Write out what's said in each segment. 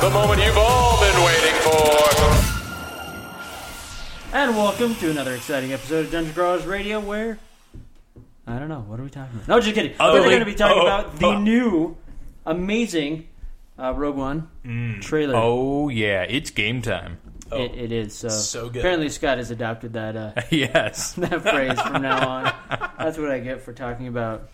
The moment you've all been waiting for. And welcome to another exciting episode of Dungeon Crawlers Radio where I don't know, what are we talking about? No, just kidding. Oh, We're going to be talking oh, about the oh. new amazing uh, Rogue One trailer. Oh, yeah, it's game time. It, it is. So, So good. Apparently Scott has adopted that uh, yes. that phrase from now on. That's what I get for talking about.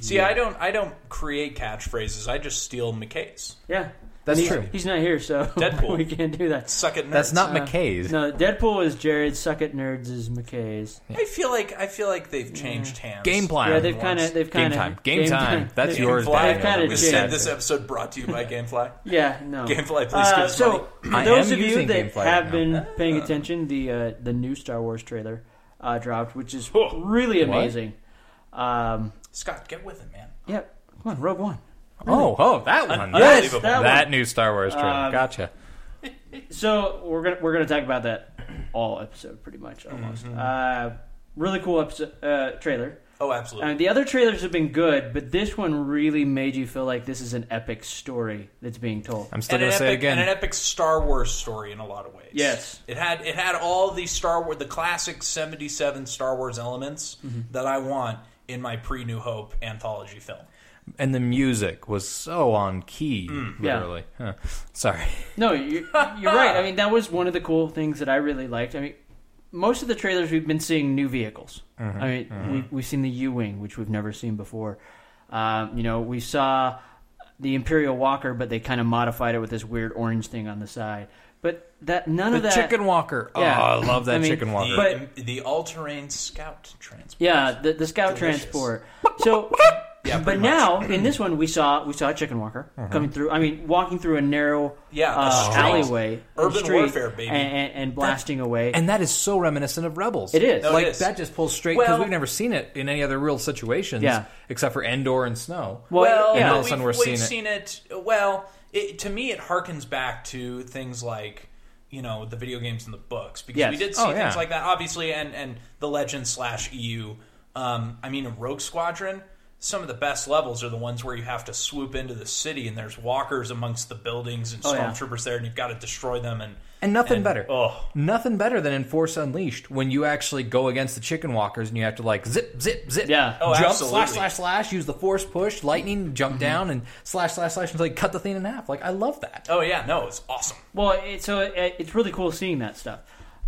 See, I don't I don't create catchphrases. I just steal McKay's. Yeah. That's he's, true. He's not here, so Deadpool. we can't do that. Suck it. Nerds. That's not McKay's. No, Deadpool is Jared's, Suck It Nerds is McKay's. I feel like I feel like they've changed hands. Game plan. Yeah, they've kind of, they've Game kind of time. Game time. That's they've- yours, Gamefly. They've kind of This, changed. this episode brought to you by GameFly. Yeah, no. Gamefly, please Uh, give us so, money. for I those am of you using that Gamefly have right been paying attention, the uh, the new Star Wars trailer uh, dropped, which is really amazing. Um, Scott, get with it, man. yeah, come on, Rogue One. Oh, oh, that one. Yes, Unbelievable. that that new Star Wars trailer. Um, gotcha. So we're gonna we're gonna talk about that all episode, pretty much almost. Mm-hmm. Uh, really cool episode uh, trailer. Oh, absolutely. Uh, the other trailers have been good, but this one really made you feel like this is an epic story that's being told. I'm still and an going to say it epic again. and an epic Star Wars story in a lot of ways. Yes. it had it had all the Star Wars, the classic '77 Star Wars elements Mm-hmm. that I want in my pre New Hope anthology film. And the music was so on key, Mm. Yeah. literally. Huh. Sorry. No, you're, you're right. I mean, that was one of the cool things that I really liked. I mean, most of the trailers we've been seeing new vehicles. I mean, we, we've seen the U-wing, which we've never seen before. Um, you know, we saw the Imperial Walker, but they kind of modified it with this weird orange thing on the side. But that none The of that. Chicken Walker. Yeah. Oh, I love that I mean, Chicken Walker. The, But- the all-terrain scout transport. Yeah, the, the scout Delicious. transport. So, Yeah, but now in this one we saw we saw a chicken walker coming through. I mean, walking through a narrow Yeah, a uh, alleyway, Urban street, warfare, baby. and, and, and blasting away. And that is so reminiscent of Rebels. It is. No, like is. that just pulls straight because Well- we've never seen it in any other real situations. Yeah. except for Endor and Snow. Well, yeah. all of a sudden we've, we're we've seeing seen it. Well, it, to me, it harkens back to things like you know the video games and the books because Yes. we did see Oh, yeah. things like that, obviously, and and the Legend slash EU. Um, I mean, Rogue Squadron. Some of the best levels are the ones where you have to swoop into the city and there's walkers amongst the buildings and Oh, yeah. stormtroopers there, and you've got to destroy them. And And nothing and- better. Oh, Nothing better than in Force Unleashed when you actually go against the chicken walkers and you have to like zip, zip, zip. Yeah. Oh, jump, absolutely. slash, slash, slash. Use the force push, lightning, jump mm-hmm. down, and slash, slash, slash and like cut the thing in half. Like I love that. oh yeah, no, it's awesome. Well, it, so it, it's really cool seeing that stuff,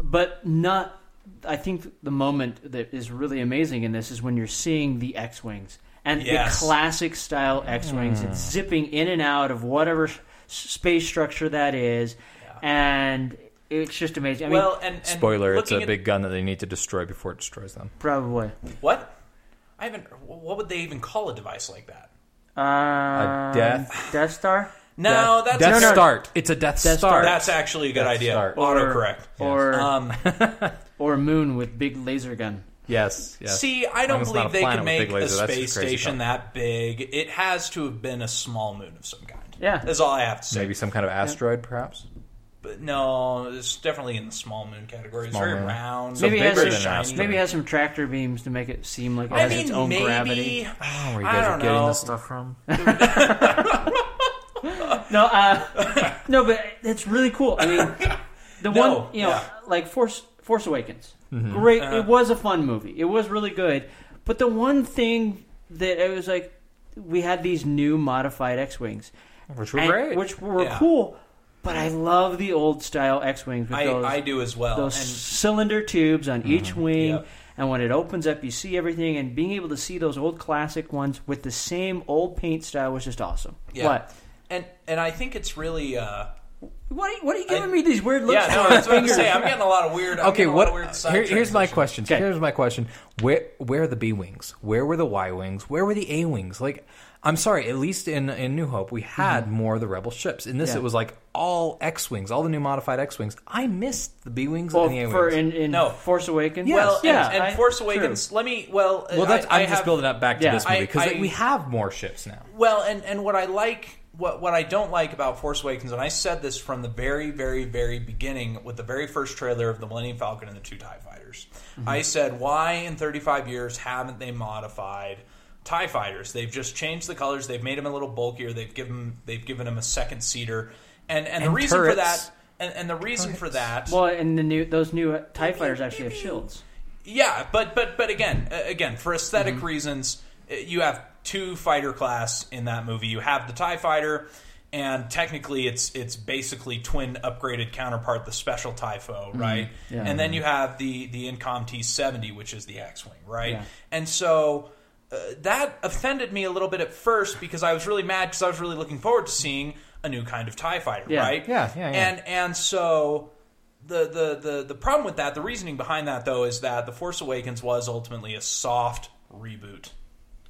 but not. I think the moment that is really amazing in this is when you're seeing the X-wings and Yes. the classic style X-wings. Hmm. It's zipping in and out of whatever space structure that is, and it's just amazing. I mean, well, and, and Spoiler: It's a at- big gun that they need to destroy before it destroys them. probably what? I haven't. What would they even call a device like that? uh, death- Death Star No, that's Death no. Start. It's a Death, Death Star. Star. That's actually a good Death idea. Star. Autocorrect. or Um, or Moon with big laser gun. Yes, yes. see, I don't as believe they planet could make big a space station talk. that big. It has to have been a small moon of some kind. Yeah. that's all I have to say. Maybe some kind of asteroid, perhaps. But no, it's definitely in the small moon category. It's Small very moon. round. Maybe it has some, than an maybe it has some tractor beams to make it seem like it I has mean, its own maybe. gravity. Oh, where you guys are don't getting this stuff from? No, uh, no, but it's really cool. I mean, the No, one you know, yeah. like Force Force Awakens, Mm-hmm. great. Uh-huh. It was a fun movie. It was really good. But the one thing that it was like, we had these new modified X-wings, Which were and- great. which were Yeah. cool. But I love the old style X-wings I, those I do as well. those and cylinder tubes on each wing. Yep. And when it opens up, you see everything, and being able to see those old classic ones with the same old paint style was just awesome. yeah. What? And and I think it's really. Uh, What are, you- what are you giving I- me these weird looks yeah, no, for? that's what I'm saying. I'm getting a lot of weird. I'm Okay, getting a lot what? weird side Here, here's my question. Okay. Here's my question. Where where are the B wings? Where were the Y wings? Where were the A wings? Like, I'm sorry. At least in in New Hope, we had more of the Rebel ships. In this, Mm-hmm. Yeah. it was like all X wings, all the new modified X wings. I missed the B wings Well, and the A for wings. in, in No. Force Awakens. Well, yeah, and I- Force true. Awakens. Let me. Well, well, that's I, I'm I just have, building up back to Yeah. this movie because I- we have more ships now. Well, and and what I like, what what I don't like about Force Awakens, and I said this from the very, very, very beginning with the very first trailer of the Millennium Falcon and the two Tie Fighters. Mm-hmm. I said, why in 35 years haven't they modified Tie Fighters? They've just changed the colors. They've made them a little bulkier. They've given they've given them a second seater, and and, the And reason for that. And, and the reason for that, Well, and the new those new Tie Fighters actually have shields. Yeah, but but but again, uh, again for aesthetic Mm-hmm. reasons, uh, you have two fighter class in that movie. You have the Tie Fighter, and technically it's it's basically twin upgraded counterpart, the Special Typho, right? Mm-hmm. Yeah. And then you have the the Incom T seventy, which is the X wing, right? Yeah. And so. Uh, that offended me a little bit at first because I was really mad because I was really looking forward to seeing a new kind of Tie Fighter, Yeah. right? Yeah, yeah, yeah. And and so the, the the the problem with that, the reasoning behind that though, is that the Force Awakens was ultimately a soft reboot.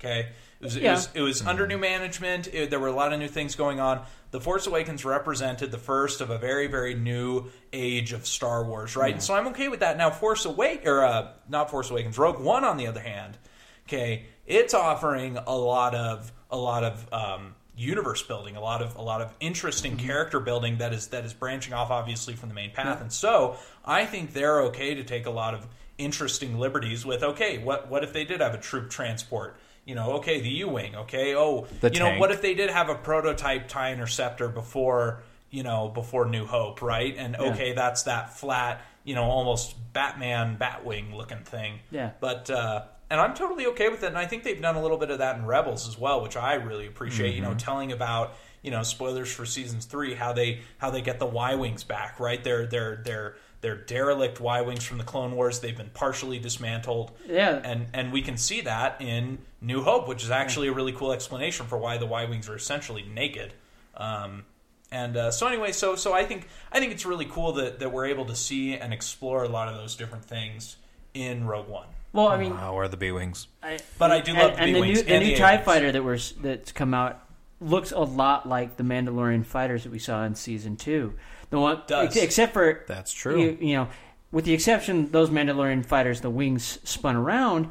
Okay, it was it was, it was under new management. It, there were a lot of new things going on. The Force Awakens represented the first of a very very new age of Star Wars, right? And so I'm okay with that. Now, Force Awake or uh, not Force Awakens, Rogue One, on the other hand, okay, it's offering a lot of a lot of um, universe building, a lot of a lot of interesting Mm-hmm. character building that is that is branching off obviously from the main path. And so I think they're okay to take a lot of interesting liberties with okay, what what if they did have a troop transport? You know, okay, the U wing. Okay, oh, The you know, what if they did have a prototype tie interceptor before you know before New Hope, right? And okay, that's that flat, you know, almost Batman Batwing looking thing. Yeah. But uh, and I'm totally okay with it, and I think they've done a little bit of that in Rebels as well, which I really appreciate. You know, telling about you know spoilers for seasons three, how they how they get the Y wings back, right? They're they're they're they're derelict Y wings from the Clone Wars. They've been partially dismantled. Yeah. and and we can see that in New Hope, which is actually a really cool explanation for why the Y wings are essentially naked. Um, and uh, so anyway, so so I think I think it's really cool that that we're able to see and explore a lot of those different things in Rogue One. Well, I mean, Wow, where are the B wings? I, But I do and, love the and the B-wings new the and new the Tie A-wings. Fighter that was that's come out looks a lot like the Mandalorian fighters that we saw in season two. The one, Does. ex- except for That's true. You, you know, with the exception those Mandalorian fighters, the wings spun around.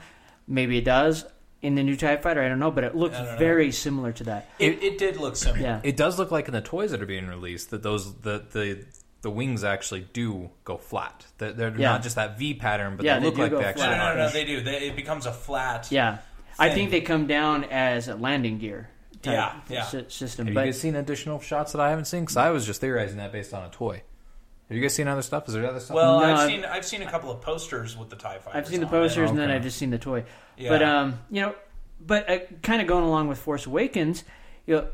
Maybe it does in the new Tie Fighter. I don't know, but it looks I don't know. very similar to that. It, it did look similar. Yeah, It does look like in the toys that are being released that those the the the wings actually do go flat. They're, they're Yeah. not just that V pattern, but Yeah, they they look do like they actually no, flat. no, are. no, they do. They, it becomes a flat. yeah. I think they come down as a landing gear. Type Yeah, yeah. sy- system. Have but you guys seen additional shots that I haven't seen? Because I was just theorizing that based on a toy. Have you guys seen other stuff? Is there other stuff? Well, No, I've I've- seen I've seen a couple of posters with the Tie Fighters. I've seen the posters and then Okay. I've just seen the toy. Yeah. But um, you know, but uh, kind of going along with Force Awakens, you know,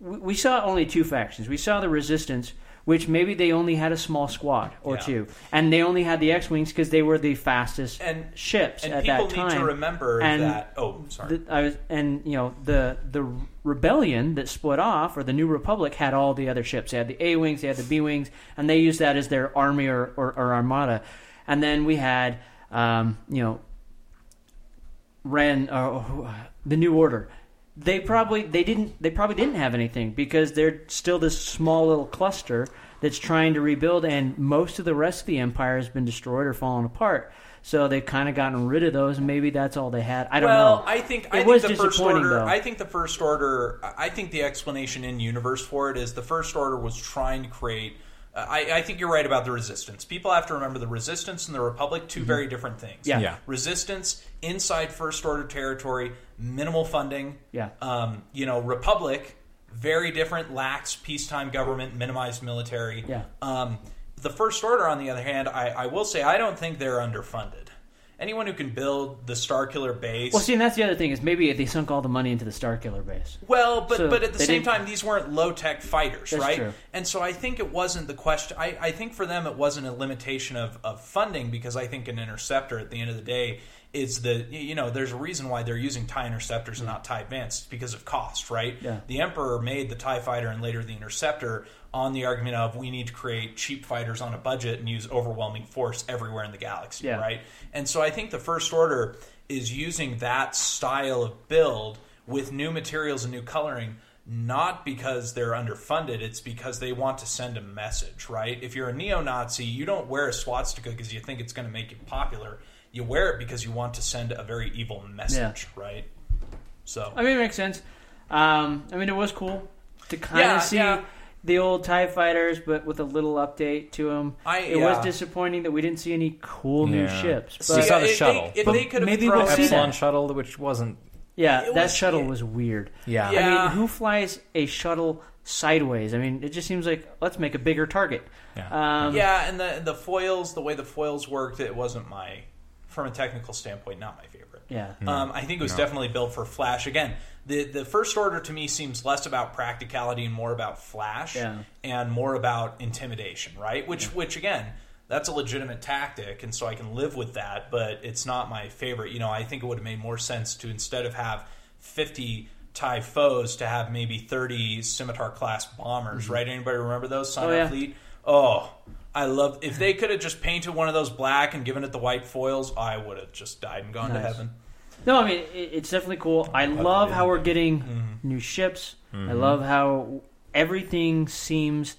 we, we saw only two factions. We saw the Resistance, which maybe they only had a small squad or Yeah. two, and they only had the X-wings because they were the fastest And- ships And at people that need time. to remember And that. Oh, sorry. The, I was, and you know the the rebellion that split off, or the New Republic, had all the other ships. They had the A wings, they had the B wings, and they used that as their army or, or, or armada. And then we had, um, you know, Ren, or who- the New Order. They probably they didn't they probably didn't have anything because they're still this small little cluster that's trying to rebuild, and most of the rest of the empire has been destroyed or fallen apart. So they've kind of gotten rid of those, and maybe that's all they had. I don't well, know. I think It I think was the first order. though. I think the first order. I think the explanation in universe for it is the first order was trying to create. I, I think you're right about the resistance. People have to remember the resistance and the republic, 2 very different things. Mm-hmm. Yeah. Yeah. Resistance inside first order territory, minimal funding. Yeah. Um, you know, republic, very different, lax peacetime government, minimized military. Yeah. Um, the First Order, on the other hand, I, I will say I don't think they're underfunded. Anyone who can build the Star Killer base. Well, see, and that's the other thing is maybe they sunk all the money into the Star Killer base. Well, but So but at the same didn't- time, these weren't low tech fighters, That's right? true. And so I think it wasn't the question. I, I think for them it wasn't a limitation of, of funding because I think an interceptor at the end of the day is the you know there's a reason why they're using tie interceptors and not tie advanced because of cost, right? Yeah. The Emperor made the tie fighter and later the interceptor on the argument of we need to create cheap fighters on a budget and use overwhelming force everywhere in the galaxy, Yeah. right? And so I think the First Order is using that style of build with new materials and new coloring, not because they're underfunded, it's because they want to send a message, right? If you're a neo Nazi, you don't wear a swastika because you think it's going to make you popular. You wear it because you want to send a very evil message, right? So, I mean, it makes sense. Um, I mean, it was cool to kind of Yeah, see yeah. The old Tie Fighters, but with a little update to them. I- it yeah. was disappointing that we didn't see any cool new Yeah. ships. See, But saw the if shuttle. They, if But they could have maybe thrown we'll see that. Epsilon shuttle, which wasn't. yeah, It that was- shuttle it- was weird. Yeah. I mean, who flies a shuttle sideways? I mean, it just seems like let's make a bigger target. Yeah. Um, yeah, and the the foils, the way the foils worked, it wasn't my, from a technical standpoint, not my favorite. Yeah. Um, I think it was definitely built for Flash. Again, the the first order to me seems less about practicality and more about Flash, Yeah. and more about intimidation, right? Which which again, that's a legitimate tactic, and so I can live with that. But it's not my favorite. You know, I think it would have made more sense to instead of have fifty. TIE foes to have maybe 30 scimitar class bombers, mm-hmm. right? Anybody remember those? Sign Oh, yeah. Fleet? Oh, I love if they could have just painted one of those black and given it the white foils, I would have just died and gone to heaven. No, I mean it, it's definitely cool. I love how we're getting Mm-hmm. new ships. I love how everything seems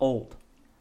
old.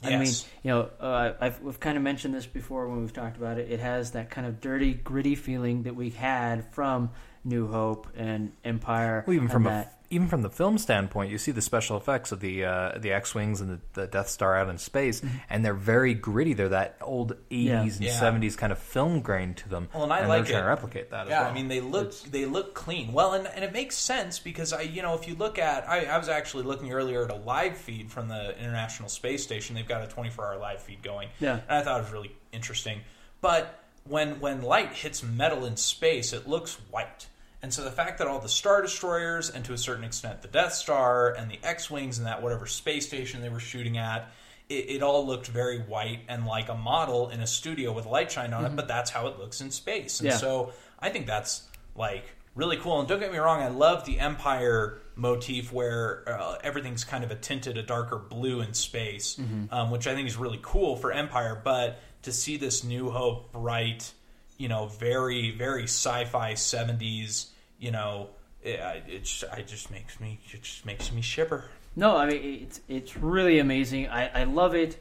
Yes. I mean, you know, uh, I've we've kind of mentioned this before when we've talked about it. It has that kind of dirty, gritty feeling that we had from New Hope and Empire. Well, even and from a, that. Even from the film standpoint, you see the special effects of the uh, the X wings and the, the Death Star out in space, and they're very gritty. They're that old eighties Yeah. and Mm-hmm. Yeah. seventies kind of film grain to them. Well, and I they're like trying to replicate that. Yeah, as well. I mean they look they look clean. Well, and, and it makes sense because I you know if you look at I, I was actually looking earlier at a live feed from the International Space Station. They've got a 24 hour live feed going. Yeah. and I thought it was really interesting. But when when light hits metal in space, it looks white. And so the fact that all the star destroyers and to a certain extent the Death Star and the X wings and that whatever space station they were shooting at. It, it all looked very white and like a model in a studio with light shined on it, but that's how it looks in space. And Yeah. so I think that's like really cool. And don't get me wrong, I love the Empire motif where uh, everything's kind of a tinted, a darker blue in space, um, which I think is really cool for Empire. But to see this New Hope bright, you know, very very sci-fi seventies, you know, it, I- it, just, it just makes me it just makes me shiver. No, I mean it's it's really amazing. I, I love it.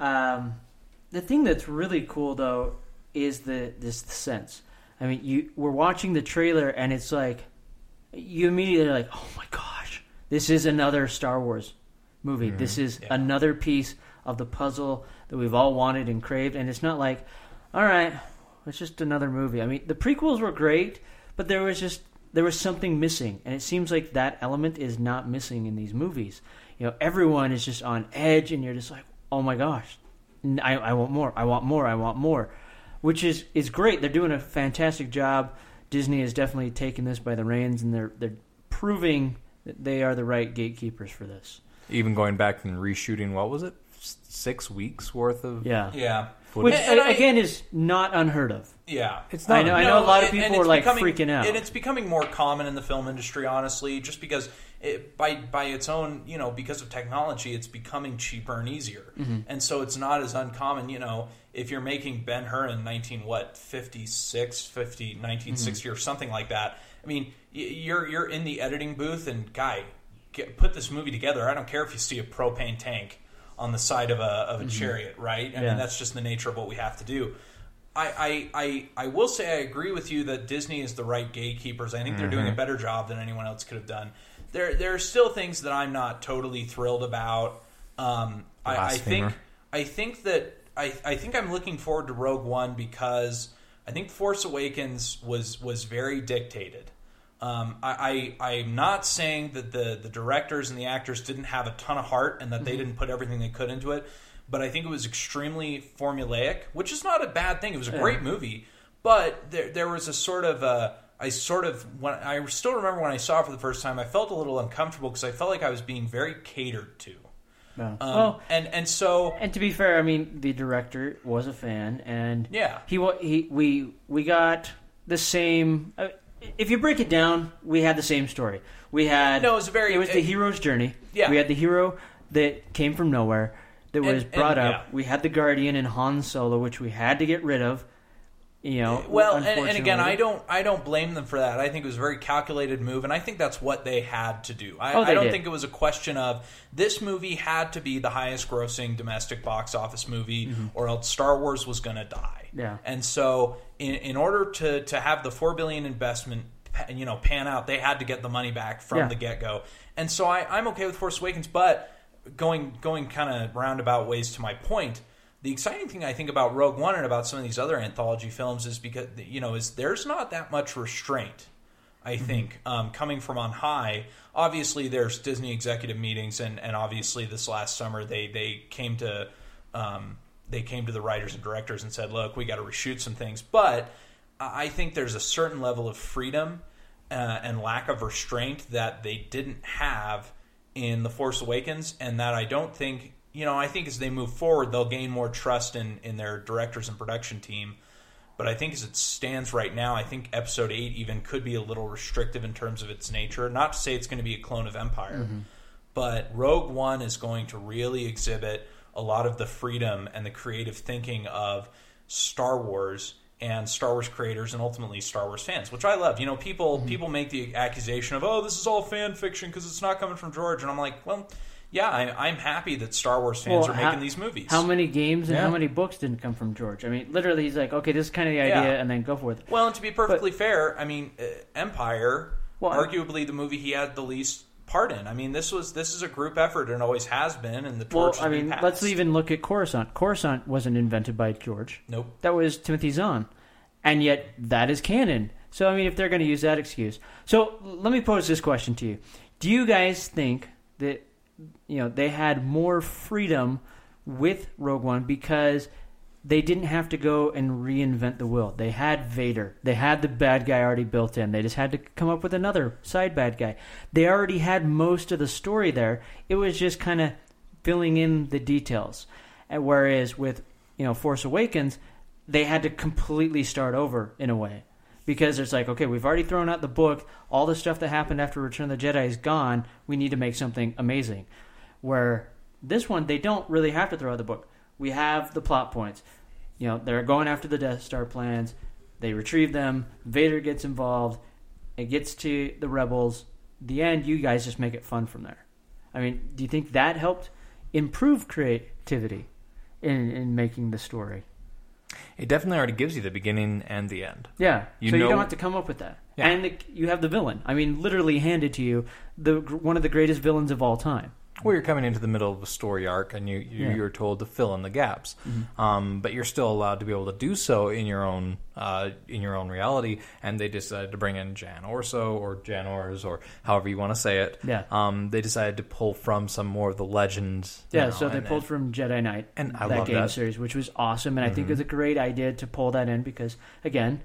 Um, the thing that's really cool though is the this sense. I mean, you we're watching the trailer and it's like you immediately are like, oh my gosh, this is another Star Wars movie. This is Yeah. another piece of the puzzle that we've all wanted and craved. And it's not like, all right, it's just another movie. I mean, the prequels were great, but there was just there was something missing, and it seems like that element is not missing in these movies. You know, everyone is just on edge, and you're just like, oh my gosh, I want more, I want more, I want more, which is is great. They're doing a fantastic job. Disney has definitely taken this by the reins, and they're they're proving that they are the right gatekeepers for this. even going back and reshooting, what was it, six weeks worth of Yeah, Yeah, which And- and I- again is not unheard of. Yeah, It's I not. know, I know a lot of and- and people are like becoming- freaking out. and it's becoming more common in the film industry, honestly, just because it, by by its own, you know, because of technology, it's becoming cheaper and easier, Mm-hmm. and so it's not as uncommon. You know, if you're making Ben Hur in 19 what 56, 50, 1960 Mm-hmm. or something like that. I mean, you're you're in the editing booth, and guy, get, put this movie together. I don't care if you see a propane tank on the side of a of a chariot, right? I Mm-hmm. Yeah. mean, that's just the nature of what we have to do. I, I, I, I will say I agree with you that Disney is the right gatekeepers. I think they're doing a better job than anyone else could have done. There there are still things that I'm not totally thrilled about. Um, I, I think I think that I, I think I'm looking forward to Rogue One because I think Force Awakens was was very dictated. Um, I, I I'm not saying that the the directors and the actors didn't have a ton of heart and that they didn't put everything they could into it, but I think it was extremely formulaic, which is not a bad thing. It was a great movie, but there there was a sort of a I sort of when I still remember when I saw it for the first time, I felt a little uncomfortable because I felt like I was being very catered to. Yeah. Um, well, and and so and to be fair, I mean the director was a fan, and Yeah. he he we we got the same. If you break it down, we had the same story. We had No, it was very- it was the it- hero's journey. Yeah. we had the hero that came from nowhere that was And- brought and- up. yeah. We had the Guardian and Han Solo, which we had to get rid of. You know, Well, and, and again. I don't, I don't blame them for that. I think it was a very calculated move, and I think that's what they had to do. I, Oh, I don't did. think it was a question of this movie had to be the highest-grossing domestic box office movie, or else Star Wars was going to die. Mm-hmm. Yeah. and so in, in order to to have the four billion investment, you know, pan out, they had to get the money back from Yeah. the get go. And so I, I'm okay with Force Awakens, but going going kind of roundabout ways to my point the exciting thing I think about Rogue One and about some of these other anthology films is because you know is there's not that much restraint. I think um, coming from on high. Obviously, there's Disney executive meetings, and, and obviously this last summer they they came to um, they came to the writers and directors and said, "Look, we got to reshoot some things." But I I think there's a certain level of freedom uh, and lack of restraint that they didn't have in the Force Awakens, and that I don't think you know. I think as they move forward, they'll gain more trust in in their directors and production team. But I think as it stands right now, I think Episode Eight even could be a little restrictive in terms of its nature. Not to say it's going to be a clone of Empire, mm-hmm. but Rogue One is going to really exhibit a lot of the freedom and the creative thinking of Star Wars and Star Wars creators and ultimately Star Wars fans, which I love. You know, people mm-hmm. people make the accusation of, "Oh, this is all fan fiction because it's not coming from George," and I'm like, well. Yeah, I, I'm happy that Star Wars fans Well, are how- making these movies. How many games and Yeah. how many books didn't come from George? I mean, literally, he's like, okay, this is kind of the idea, Yeah. and then go for it. Well, and to be perfectly fair, I mean, uh, Empire, Well, arguably the movie he had the least part in. I mean, this was this is a group effort and always has been, and the Well, torch. I mean, let's even look at Coruscant. Coruscant wasn't invented by George. Nope. That was Timothy Zahn. And yet, that is canon. So, I mean, if they're going to use that excuse. So, let me pose this question to you. Do you guys think that, you know, they had more freedom with Rogue One because they didn't have to go and reinvent the wheel? They had Vader. They had the bad guy already built in. They just had to come up with another side bad guy. They already had most of the story there. It was just kind of filling in the details. And whereas with you know Force Awakens, they had to completely start over in a way because it's like okay, we've already thrown out the book. All the stuff that happened after Return of the Jedi is gone. We need to make something amazing. Where this one, they don't really have to throw out the book. We have the plot points. You know, they're going after the Death Star plans. They retrieve them. Vader gets involved. It gets to the rebels. The end, you guys just make it fun from there. I mean, do you think that helped improve creativity in in making the story? It definitely already gives you the beginning and the end. Yeah, You so you don't have to come up with that. Yeah. And the, you have the villain. I mean, literally handed to you the one of the greatest villains of all time. Well, you're coming into the middle of a story arc, and you, you Yeah. you're told to fill in the gaps, um, but you're still allowed to be able to do so in your own uh, in your own reality. And they decided to bring in Jan Orso or Jan Ors or however you want to say it. Yeah. Um, they decided to pull from some more of the legends. Yeah, know, so they and- pulled from Jedi Knight And I that game that. series, which was awesome, and I think it was a great idea to pull that in because again,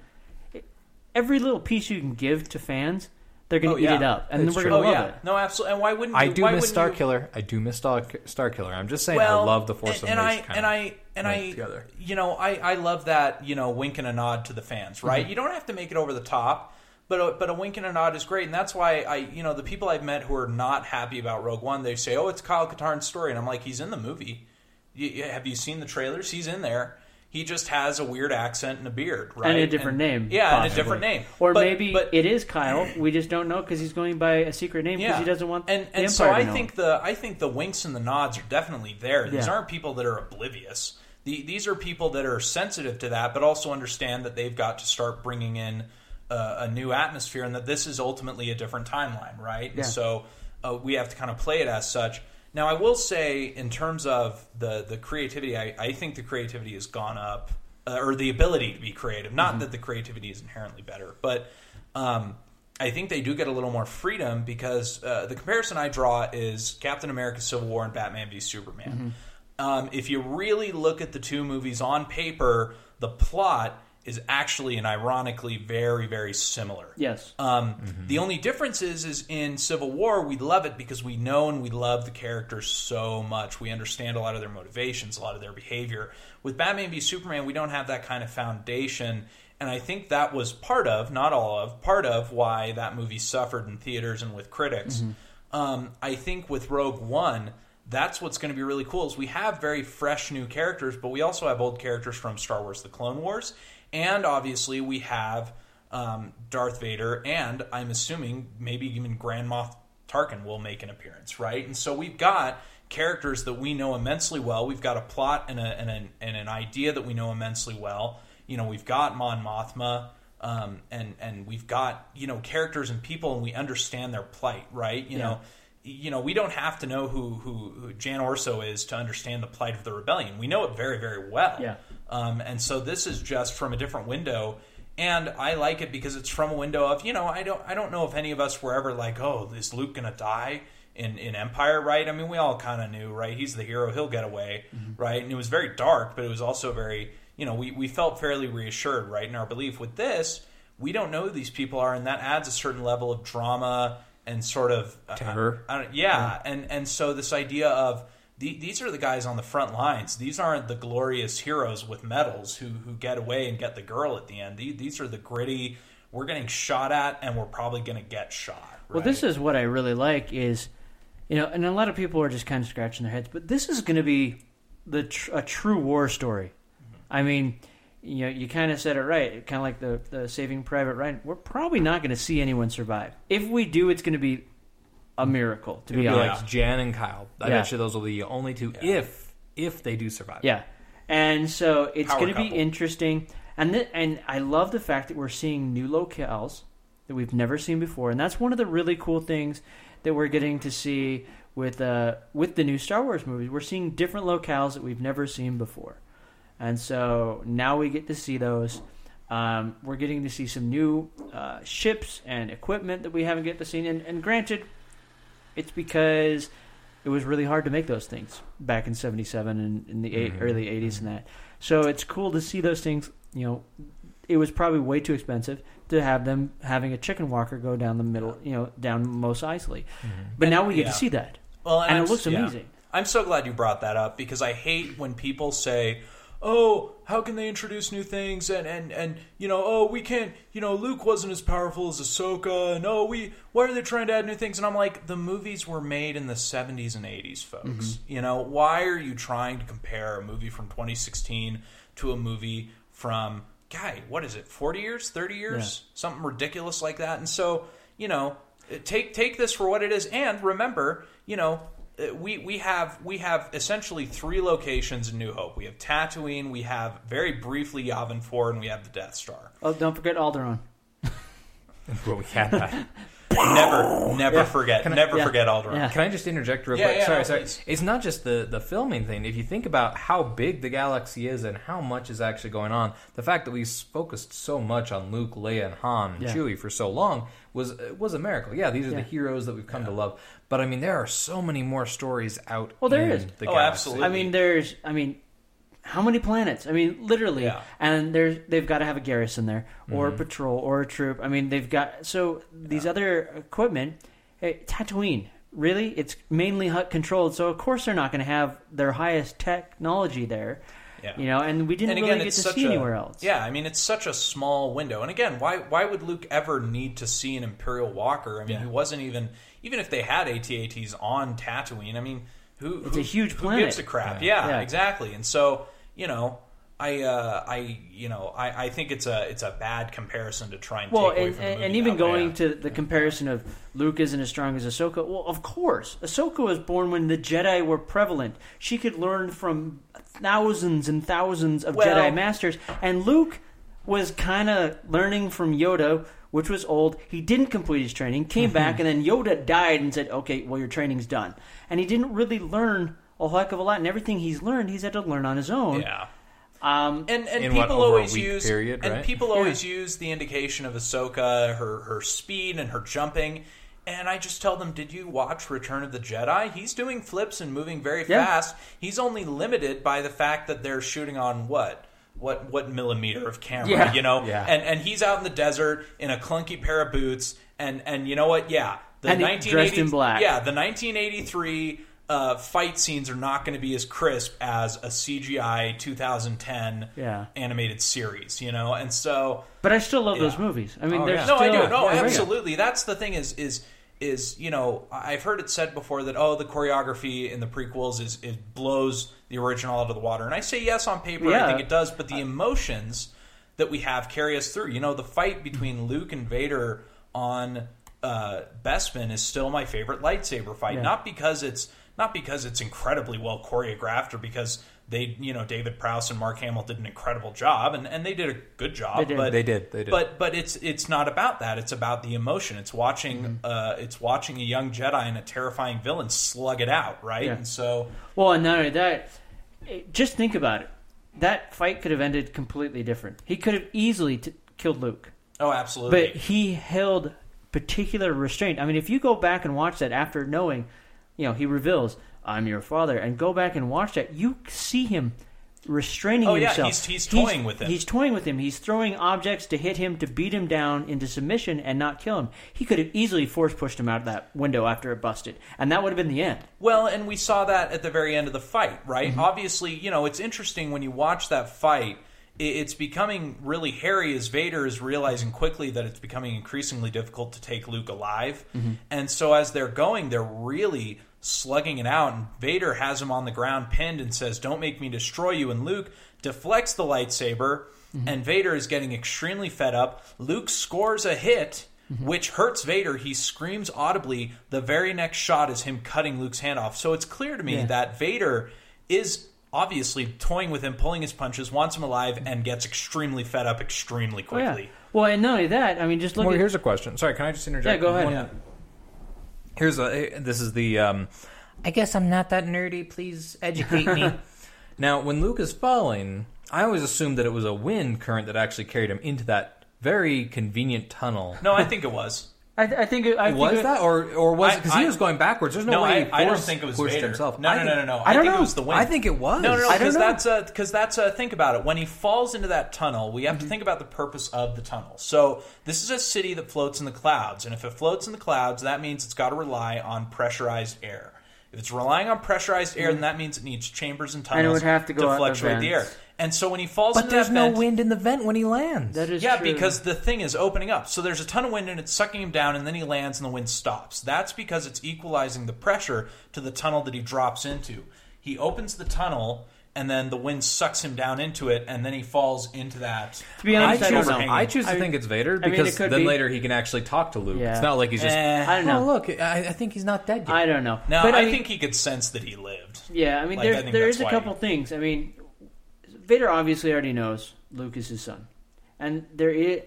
every little piece you can give to fans, they're going Oh, to yeah. eat it up, and It's we're true. going Oh to love yeah, it. no, absolutely. And why wouldn't I do why miss wouldn't you- Starkiller. I do miss Star, Star Killer. I'm just saying, Well, I love the Force and, and I kind and of I and right I together. you know I I love that you know wink and a nod to the fans, right? Mm-hmm. You don't have to make it over the top. But a, but a wink and a nod is great, and that's why I you know the people I've met who are not happy about Rogue One, they say, "Oh, it's Kyle Katarn's story," and I'm like, "He's in the movie. You, you- have you seen the trailers? He's in there. He just has a weird accent and a beard, right? And a different name, Yeah, and a different name, or But- maybe but, it is Kyle. We just don't know because he's going by a secret name because he doesn't want and and so I think the I think the winks and the nods are definitely there. These Yeah. aren't people that are oblivious. The, these are people that are sensitive to that, but also understand that they've got to start bringing in uh, a new atmosphere, and that this is ultimately a different timeline, right? Yeah. And so uh, we have to kind of play it as such. Now, I will say, in terms of the the creativity, I, I think the creativity has gone up, uh, or the ability to be creative. Not Mm-hmm. that the creativity is inherently better, but um, I think they do get a little more freedom because uh, the comparison I draw is Captain America: Civil War and Batman v Superman. Um, if you really look at the two movies on paper, the plot is actually and ironically very very similar. Yes. Um, The only difference is, is in Civil War, we love it because we know and we love the characters so much. We understand a lot of their motivations, a lot of their behavior. With Batman v Superman, we don't have that kind of foundation. And I think that was part of, not all of, part of why that movie suffered in theaters and with critics. Um, I think with Rogue One, that's what's going to be really cool is we have very fresh new characters, but we also have old characters from Star Wars: The Clone Wars, and obviously we have um, Darth Vader, and I'm assuming maybe even Grand Moff Tarkin will make an appearance, right? And so we've got characters that we know immensely well. We've got a plot and, a, and, an, and an idea that we know immensely well. You know, we've got Mon Mothma, um, and and we've got you know characters and people, and we understand their plight, right? You Yeah. know, you know, we don't have to know who, who who Jan Orso is to understand the plight of the rebellion. We know it very very well. Yeah. Um, and so this is just from a different window, and I like it because it's from a window of you know I don't I don't know if any of us were ever like oh is Luke gonna die in in Empire right? I mean we all kind of knew right? He's the hero he'll get away right? And it was very dark but it was also very you know we we felt fairly reassured right? In our belief. With this we don't know who these people are and that adds a certain level of drama and sort of uh, Terror. I don't, yeah, and and so this idea of the, these are the guys on the front lines. These aren't the glorious heroes with medals who who get away and get the girl at the end. These, these are the gritty. We're getting shot at, and we're probably going to get shot. Well, this is what I really like is, you know, and a lot of people are just kind of scratching their heads, but this is going to be the tr- a true war story. Mm-hmm. I mean, you know, you kind of said it right, kind of like the the Saving Private Ryan. We're probably not going to see anyone survive. If we do, it's going to be a miracle. To be be honest, like Jan and Kyle. I Yeah. bet you those will be the only two if if they do survive. Yeah, and so it's going to be interesting, and th- and I love the fact that we're seeing new locales that we've never seen before, and that's one of the really cool things that we're getting to see with uh with the new Star Wars movies. We're seeing different locales that we've never seen before, and so now we get to see those. Um, we're getting to see some new uh, ships and equipment that we haven't get to see, and, and granted, it's because it was really hard to make those things back in 77 and in the eight, mm-hmm. early 80s and that so it's cool to see those things you know it was probably way too expensive to have them having a chicken walker go down the middle you know down Mos Eisley mm-hmm. but And- now we get yeah. to see that Well, and I'm it looks yeah. amazing. I'm so glad you brought that up because I hate when people say, "Oh, how can they introduce new things?" and and and you know, "Oh, we can't." You know, Luke wasn't as powerful as Ahsoka, and oh, we why are they trying to add new things? And I'm like, the movies were made in the 70s and 80s, folks. Mm-hmm. You know, why are you trying to compare a movie from 2016 to a movie from guy? What is it? 40 years? 30 years? Something ridiculous like that. And so, you know, take take this for what it is and remember you know we we have we have essentially three locations in New Hope. We have Tatooine, we have very briefly Yavin 4 and we have the Death Star. oh don't forget Alderaan Well, we can't. die. Never never forget never yeah. forget Alderaan. Yeah. Can I just interject real Yeah, quick? yeah, sorry, no, sorry. please. It's not just the the filming thing. If you think about how big the galaxy is and how much is actually going on, the fact that we focused so much on Luke, Leia, and Han and Yeah. Chewie for so long was was a miracle. Yeah, these are Yeah. the heroes that we've come to love. But I mean, there are so many more stories out. Well, there in is. The Oh, galaxy. absolutely. I mean there's I mean how many planets? I mean, literally, Yeah. and there's they've got to have a garrison there, or a mm-hmm. patrol, or a troop. I mean, they've got so these other equipment. Hey, Tatooine, really, it's mainly Hutt controlled, so of course they're not going to have their highest technology there. Yeah. You know, and we didn't and really get to see a, anywhere else. Yeah, I mean, it's such a small window. And again, why why would Luke ever need to see an Imperial Walker? I mean, Yeah. he wasn't even even if they had AT-ATs on Tatooine. I mean, who It's who- a huge planet. who gives a crap? Yeah, Yeah. exactly. And so you know. I, uh, I, you know, I, I think it's a, it's a bad comparison to try and Well, take away and, from the and, movie and even that way. going to the comparison of Luke isn't as strong as Ahsoka. Well, of course, Ahsoka was born when the Jedi were prevalent. She could learn from thousands and thousands of Well- Jedi masters, and Luke was kind of learning from Yoda, which was old. He didn't complete his training, came back, and then Yoda died and said, "Okay, well, your training's done." And he didn't really learn a heck of a lot, and everything he's learned, he's had to learn on his own. yeah. Um, and and In what, people over always use period, and right? people always use the indication of Ahsoka, her her speed and her jumping. And I just tell them, did you watch Return of the Jedi? He's doing flips and moving very Yeah. fast. He's only limited by the fact that they're shooting on what what what millimeter of camera, Yeah. you know, Yeah. and and he's out in the desert in a clunky pair of boots, and and you know what, yeah, the And he- 1980 dressed in black. yeah, the 1983 uh, fight scenes are not going to be as crisp as a CGI 2010 Yeah. animated series, you know, and so But I still love those movies. I mean, Oh, yeah. no, I do. No, yeah, absolutely. That's the thing is is is you know I've heard it said before that oh the choreography in the prequels is it blows the original out of the water, and I say yes on paper. Yeah. I think it does, but the emotions that we have carry us through. You know, the fight between Luke and Vader on uh, Bespin is still my favorite lightsaber fight. Yeah. Not because it's not because it's incredibly well choreographed or because they, you know, David Prowse and Mark Hamill did an incredible job, and, and they did a good job. They did. But They did, they did. But but it's it's not about that. It's about the emotion. It's watching Mm-hmm. uh, it's watching a young Jedi and a terrifying villain slug it out, right? Yeah. And so Well, and not only that, it- just think about it. That fight could have ended completely different. He could have easily t- killed Luke, oh, absolutely. but he held particular restraint. I mean, if you go back and watch that after knowing, you know, he reveals, "I'm your father," and go back and watch that, you see him restraining Oh, yeah, himself. he's- he's toying with him. He's toying with him. He's throwing objects to hit him to beat him down into submission and not kill him. He could have easily force pushed him out of that window after it busted, and that would have been the end. Well, and we saw that at the very end of the fight, right? Mm-hmm. Obviously, you know, it's interesting when you watch that fight. It's becoming really hairy as Vader is realizing quickly that it's becoming increasingly difficult to take Luke alive. Mm-hmm. And so as they're going, they're really slugging it out. And Vader has him on the ground pinned and says, Don't make me destroy you. And Luke deflects the lightsaber, Mm-hmm. and Vader is getting extremely fed up. Luke scores a hit. Mm-hmm. Which hurts Vader. He screams audibly. The very next shot is him cutting Luke's hand off. So it's clear to me Yeah. that Vader is obviously toying with him, pulling his punches, wants him alive, and gets extremely fed up extremely Oh, yeah. quickly. Well, and not only that, I mean, just look Well, at here's a question. Sorry, can I just interject? Yeah, go ahead. One- Yeah. Here's a. This is the. Um, I guess I'm not that nerdy. Please educate me. now, when Luke is falling, I always assumed that it was a wind current that actually carried him into that very convenient tunnel. No, I think it was. I, I think it, I was think it- that, or or was I- it because he was going backwards? There's no, No, way. I, he I don't forced- think it was pushed Vader. himself. No, I no, think- no, no, no. I don't think know. it was the wind. I think it was. No, no, no. I don't Because know. that's a because that's a think about it. When he falls into that tunnel, we have Mm-hmm. to think about the purpose of the tunnel. So this is a city that floats in the clouds, and if it floats in the clouds, that means it's got to rely on pressurized air. If it's relying on pressurized air, then that means it needs chambers and tunnels Mm-hmm. would have to go out the fluctuate the air. vents. And so when he falls But into there's that no vent, wind in the vent when he lands. that is yeah, true. because the thing is opening up. So there's a ton of wind and it's sucking him down, and then he lands and the wind stops. That's because it's equalizing the pressure to the tunnel that he drops into. He opens the tunnel, and then the wind sucks him down into it, and then he falls into that. To be honest, I, choose, don't know. I choose to I- think it's Vader I mean, because it then be. later he can actually talk to Luke. Yeah. It's not like he's just. Eh. I don't know. Oh, look, I, I think he's not dead yet. I don't know. No, but I, mean, think he could sense that he lived. Yeah, I mean, Like, there think there a couple he- things. I mean, Vader obviously already knows Luke is his son, and there is,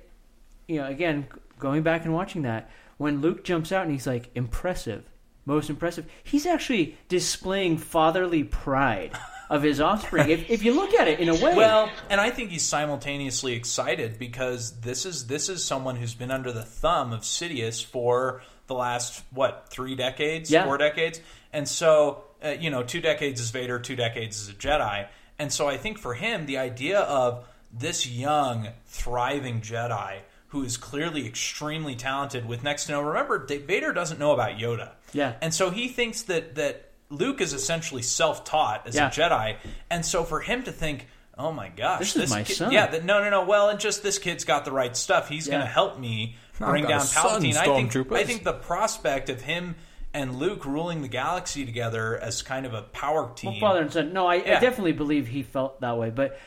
you know, again, going back and watching that when Luke jumps out and he's like impressive, most impressive. He's actually displaying fatherly pride of his offspring. if, if you look at it in a way, Well, and I think he's simultaneously excited because this is this is someone who's been under the thumb of Sidious for the last what three decades, Yeah. four decades, and so uh, you know, two decades as Vader, two decades as a Jedi, and so I think for him, the idea of this young, thriving Jedi who is clearly extremely talented with next to no. Remember, Vader doesn't know about Yoda, Yeah. and so he thinks that that Luke is essentially self-taught as Yeah. a Jedi, and so for him to think, "Oh my gosh, This is my kid, son." Yeah, that, no, no, no. Well, and just this kid's got the right stuff. He's Yeah. going to help me bring down Palpatine. I think. Stormtroopers. I think the prospect of him and Luke ruling the galaxy together as kind of a power team. Well, father and son. No, I, I definitely believe he felt that way. But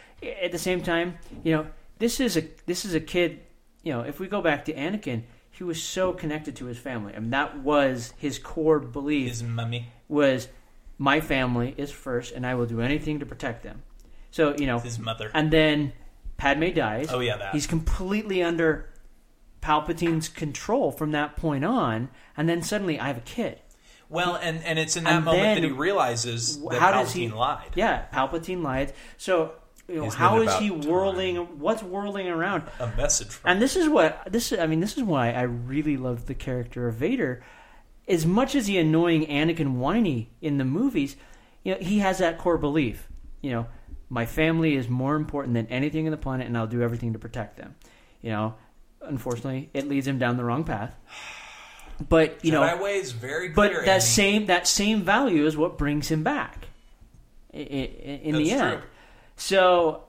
at the same time, you know, this is a this is a kid. You know, if we go back to Anakin, he was so connected to his family, and that was his core belief. his mummy. Was my family is first, and I will do anything to protect them. So you know, His mother. and then Padme dies. Oh, yeah, that. he's completely under Palpatine's control from that point on, and then suddenly I have a kid. Well, and and it's in that And moment then- that he realizes that how Palpatine does he lied. Yeah, Palpatine lied. So you know, how is he time. whirling? What's whirling around? A message from. And this is what this. I mean, this is why I really love the character of Vader. As much as the annoying Anakin whiny in the movies, you know, he has that core belief. You know, my family is more important than anything on the planet, and I'll do everything to protect them. You know, unfortunately, it leads him down the wrong path. But you know, way is very but that Andy. same that same value is what brings him back i- i- in the end. true. So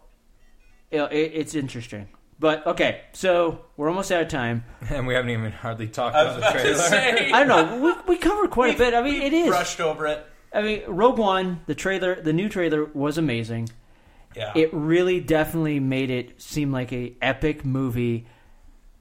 you know, it, it's interesting. But okay, so we're almost out of time. And we haven't even hardly talked I about the about to trailer. say. I don't know. We, we covered quite a bit. I mean, it is. brushed over it. I mean, Rogue One, the trailer, the new trailer was amazing. Yeah. It really, definitely made it seem like a epic movie,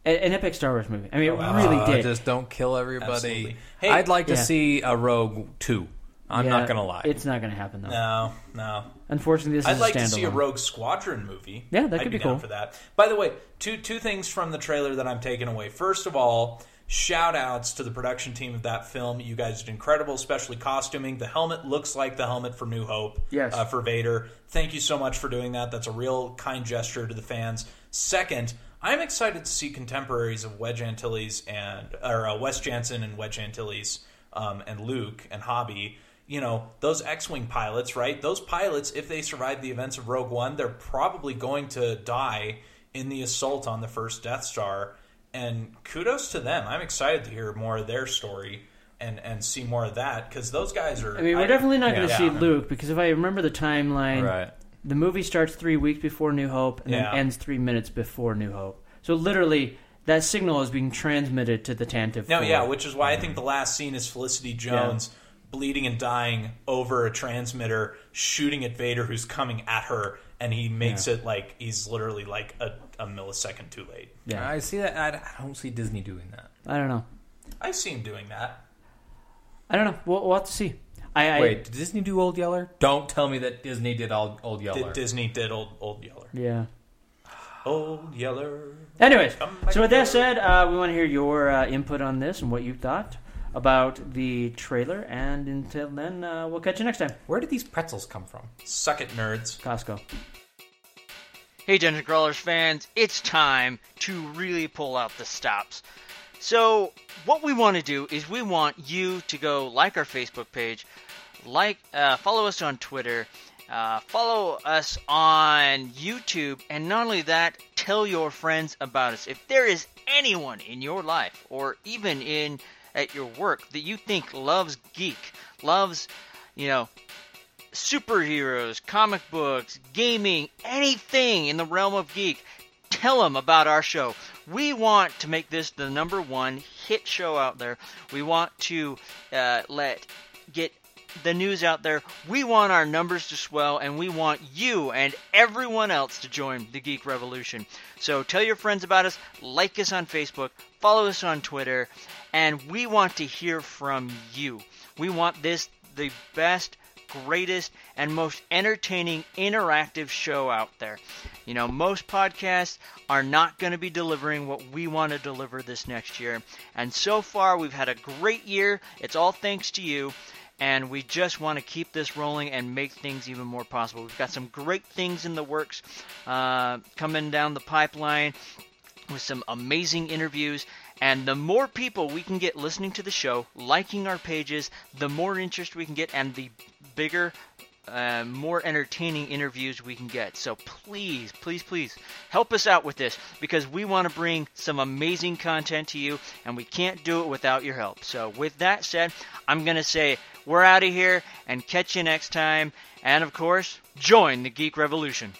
a- an epic Star Wars movie. I mean, it really Uh, did. Just don't kill everybody. Absolutely. Hey- I'd like to Yeah. see a Rogue two. I'm Yeah, not gonna lie. It's not gonna happen though. no, no. Unfortunately, this. I'd is like to see a. Rogue Squadron movie. Yeah, that I'd could be be down cool. for that. By the way, two two things from the trailer that I'm taking away. First of all, shout outs to the production team of that film. You guys did incredible, especially costuming. The helmet looks like the helmet for New Hope. Yes. uh, for Vader. Thank you so much for doing that. That's a real kind gesture to the fans. Second. I'm excited to see contemporaries of Wedge Antilles and or uh, Wes Janson and Wedge Antilles um, and Luke and Hobbie you know, those X Wing pilots, right? Those pilots, if they survive the events of Rogue One, they're probably going to die in the assault on the first Death Star. And kudos to them. I'm excited to hear more of their story and, and see more of that because those guys are. I mean, we're definitely not going to Yeah. see Luke because if I remember the timeline, right. the movie starts three weeks before New Hope and Yeah. then ends three minutes before New Hope. So literally, that signal is being transmitted to the Tantive. No, yeah, which is why I think the last scene is Felicity Jones bleeding and dying over a transmitter, shooting at Vader, who's coming at her, and he makes it like he's literally like a, a millisecond too late. yeah. I see that. I, I don't see Disney doing that. I don't know. I see him doing that. I don't know. We'll, we'll have to see. I, I Wait, did Disney do Old Yeller? Don't tell me that Disney did all Old Did Yeller. Disney did old old Yeller. yeah. Old Yeller. Anyways, so with that said, uh, we want to hear your uh, input on this and what you thought about the trailer. And until then, uh, we'll catch you next time. Where did these pretzels come from? Suck it, nerds. Costco. Hey, Dungeon Crawlers fans, it's time to really pull out the stops. So, what we want to do is we want you to go like our Facebook page, like, uh, follow us on Twitter, uh, follow us on YouTube, and not only that, tell your friends about us. If there is anyone in your life, or even in at your work, that you think loves geek, loves, you know, superheroes, comic books, gaming, anything in the realm of geek, tell them about our show. We want to make this the number one hit show out there. We want to uh, let get the news out there. We want our numbers to swell, and we want you and everyone else to join the Geek Revolution. So tell your friends about us, like us on Facebook, follow us on Twitter, and we want to hear from you. We want this the best greatest and most entertaining interactive show out there. You know, most podcasts are not going to be delivering what we want to deliver this next year. And so far, we've had a great year. It's all thanks to you. And we just want to keep this rolling and make things even more possible. We've got some great things in the works uh, coming down the pipeline with some amazing interviews. And the more people we can get listening to the show, liking our pages, the more interest we can get, and the bigger, uh, more entertaining interviews we can get. So please, please, please help us out with this because we want to bring some amazing content to you, and we can't do it without your help. So, with that said, I'm going to say we're out of here and catch you next time. And of course, join the Geek Revolution.